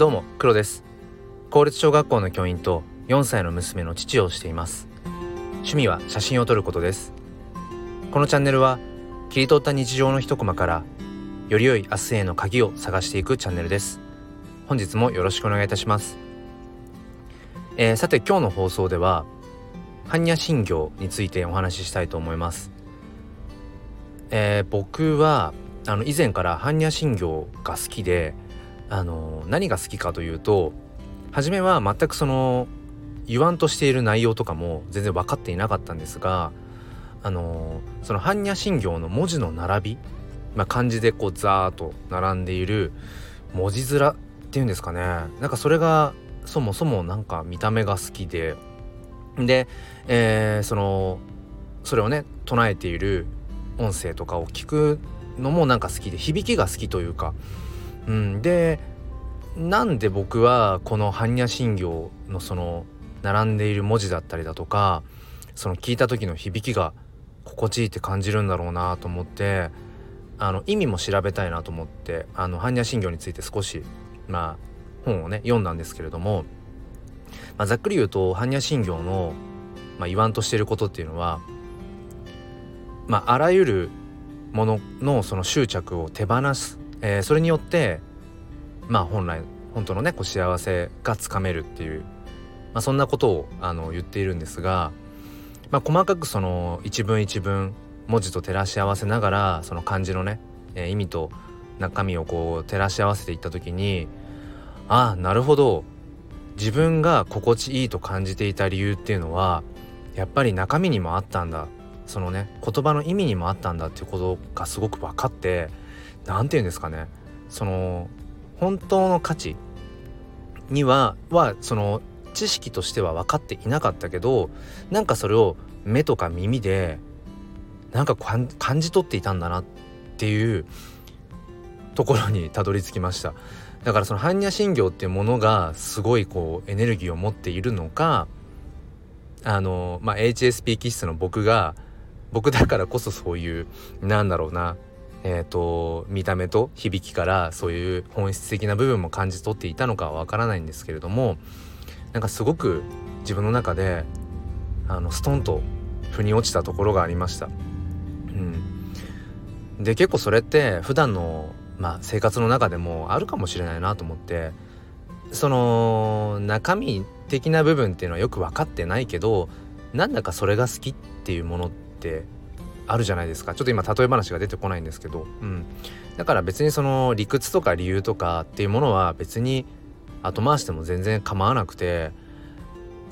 どうも黒です。公立小学校の教員と4歳の娘の父をしています。趣味は写真を撮ることです。このチャンネルは切り取った日常の一コマからより良い明日への鍵を探していくチャンネルです。本日もよろしくお願いいたします、えー、さて今日の放送では般若心経についてお話ししたいと思います、えー、僕はあの以前から般若心経が好きであの何が好きかというと初めは全くその言わんとしている内容とかも全然分かっていなかったんですがあのその般若心経の文字の並び、まあ、漢字でこうザーッと並んでいる文字面っていうんですかね。なんかそれがそもそもなんか見た目が好きでで、えー、そのそれをね唱えている音声とかを聞くのもなんか好きで響きが好きというか、うん、でなんで僕はこの般若心経のその並んでいる文字だったりだとかその聞いた時の響きが心地いいって感じるんだろうなと思ってあの意味も調べたいなと思ってあの般若心経について少しまあ本をね読んだんですけれども、まあ、ざっくり言うと般若心経の、まあ、言わんとしていることっていうのは、まあ、あらゆるもののその執着を手放す、えー、それによってまあ本来本当のねこう幸せがつかめるっていう、まあ、そんなことをあの言っているんですが、まあ、細かくその一文一文文字と照らし合わせながらその漢字のね、えー、意味と中身をこう照らし合わせていった時にああなるほど。自分が心地いいと感じていた理由っていうのはやっぱり中身にもあったんだ。そのね言葉の意味にもあったんだっていうことがすごく分かって何て言うんですかね。その本当の価値にははその知識としては分かっていなかったけどなんかそれを目とか耳でなんか感じ取っていたんだなっていうところにたどり着きました。だからその般若心経っていうものがすごいこうエネルギーを持っているのかあのまあ HSP 気質の僕が僕だからこそそういうなんだろうなえーと、見た目と響きからそういう本質的な部分も感じ取っていたのかはわからないんですけれどもなんかすごく自分の中であのストンと腑に落ちたところがありました。うん、で結構それって普段のまあ生活の中でもあるかもしれないなと思ってその中身的な部分っていうのはよく分かってないけどなんだかそれが好きっていうものってあるじゃないですか。ちょっと今例え話が出てこないんですけど、うん、だから別にその理屈とか理由とかっていうものは別に後回しても全然構わなくて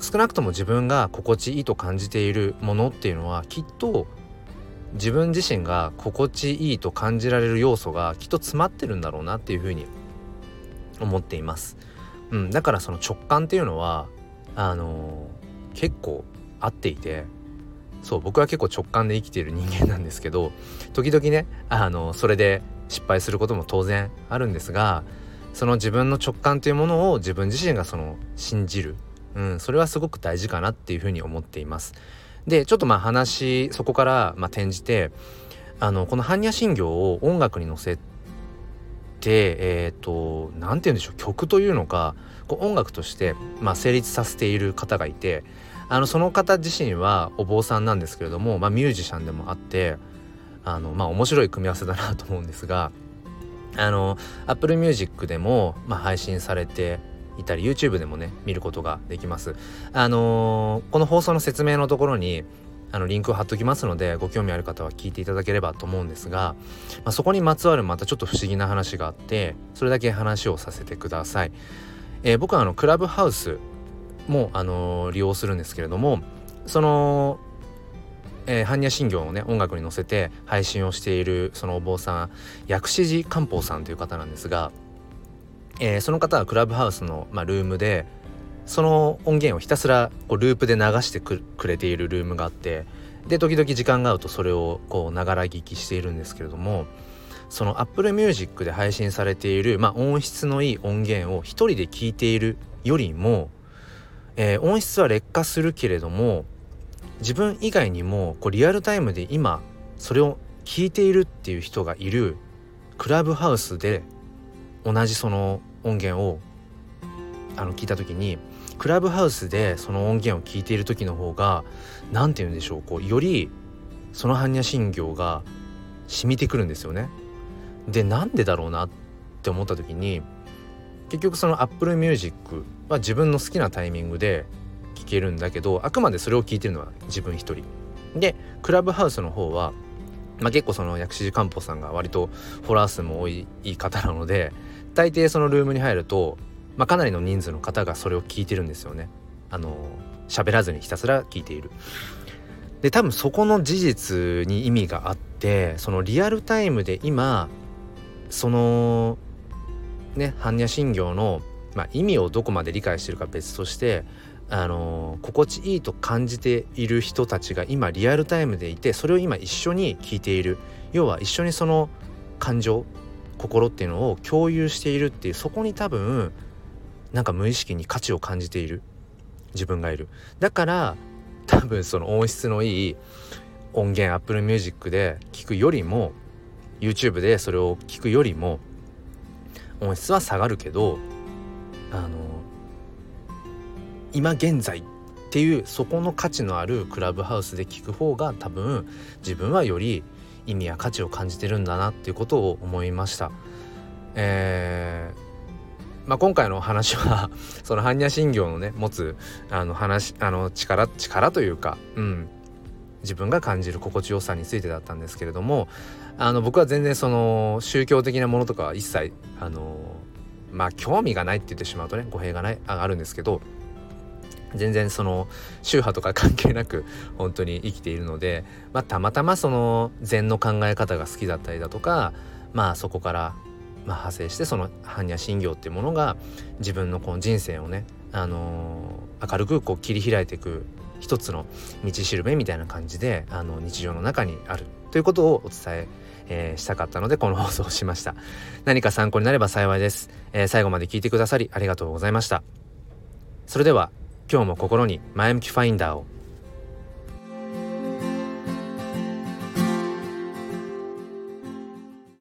少なくとも自分が心地いいと感じているものっていうのはきっと自分自身が心地いいと感じられる要素がきっと詰まってるんだろうなっていうふうに思っています。うん、だからその直感っていうのはあのー、結構合っていてそう僕は結構直感で生きている人間なんですけど時々ねあのそれで失敗することも当然あるんですがその自分の直感というものを自分自身がその信じる、うん、それはすごく大事かなっていうふうに思っています。でちょっとまあ話そこからまあ転じてあのこの般若心経を音楽に乗せてえっ、ー、と何て言うんでしょう曲というのかこう音楽として、まあ、成立させている方がいてあのその方自身はお坊さんなんですけれども、まあ、ミュージシャンでもあってあのまあ面白い組み合わせだなと思うんですがあの Apple Music でも、まあ、配信されていたり YouTube でもね見ることができます。あの、この放送の説明のところにあのリンクを貼っときますのでご興味ある方は聞いていただければと思うんですが、まあ、そこにまつわるまたちょっと不思議な話があってそれだけ話をさせてください、えー、僕はあのクラブハウスも、あの、利用するんですけれどもその、えー、般若心経をね音楽に乗せて配信をしているそのお坊さん薬師寺漢方さんという方なんですが、えー、その方はクラブハウスの、まあ、ルームでその音源をひたすらこうループで流してくれているルームがあってで時々時間が合うとそれをこうながら聞きしているんですけれどもその Apple Music で配信されている、まあ、音質のいい音源を一人で聞いているよりもえー、音質は劣化するけれども自分以外にもこうリアルタイムで今それを聞いているっていう人がいるクラブハウスで同じその音源をあの聞いた時にクラブハウスでその音源を聞いている時の方が何て言うんでしょうこうよりその般若心経が染みてくるんですよね。でなんでだろうなって思った時に結局その Apple Music は自分の好きなタイミングで聴けるんだけどあくまでそれを聞いてるのは自分一人。でクラブハウスの方は、まあ、結構その薬師寺漢方さんが割とフォロワー数も多い方なので大抵そのルームに入ると、まあ、かなりの人数の方がそれを聞いてるんですよね。あの喋らずにひたすら聞いている。で多分そこの事実に意味があってそのリアルタイムで今そのね般若心経の、まあ、意味をどこまで理解してるか別としてあの心地いいと感じている人たちが今リアルタイムでいてそれを今一緒に聞いている。要は一緒にその感情心っていうのを共有しているっていうそこに多分なんか無意識に価値を感じている。自分がいる。だから多分その音質のいい音源 Apple Music で聞くよりも YouTube でそれを聞くよりも音質は下がるけどあの今現在っていうそこの価値のあるクラブハウスで聞く方が多分自分はより意味や価値を感じてるんだなっていうことを思いました。えーまあ、今回の話は その般若心経のね持つあの話あの力力というか、うん、自分が感じる心地よさについてだったんですけれどもあの僕は全然その宗教的なものとか一切あのまあ興味がないって言ってしまうとね語弊がないあるんですけど全然その宗派とか関係なく本当に生きているので、まあ、たまたまその禅の考え方が好きだったりだとかまあそこからまあ、派生してその般若心経っていうものが自分のこの人生をね、あのー、明るくこう切り開いていく一つの道しるべみたいな感じであの日常の中にある。ということをお伝ええー、したかったのでこの放送をしました。何か参考になれば幸いです、えー、最後まで聞いてくださりありがとうございました。それでは今日も心に前向きファインダーを。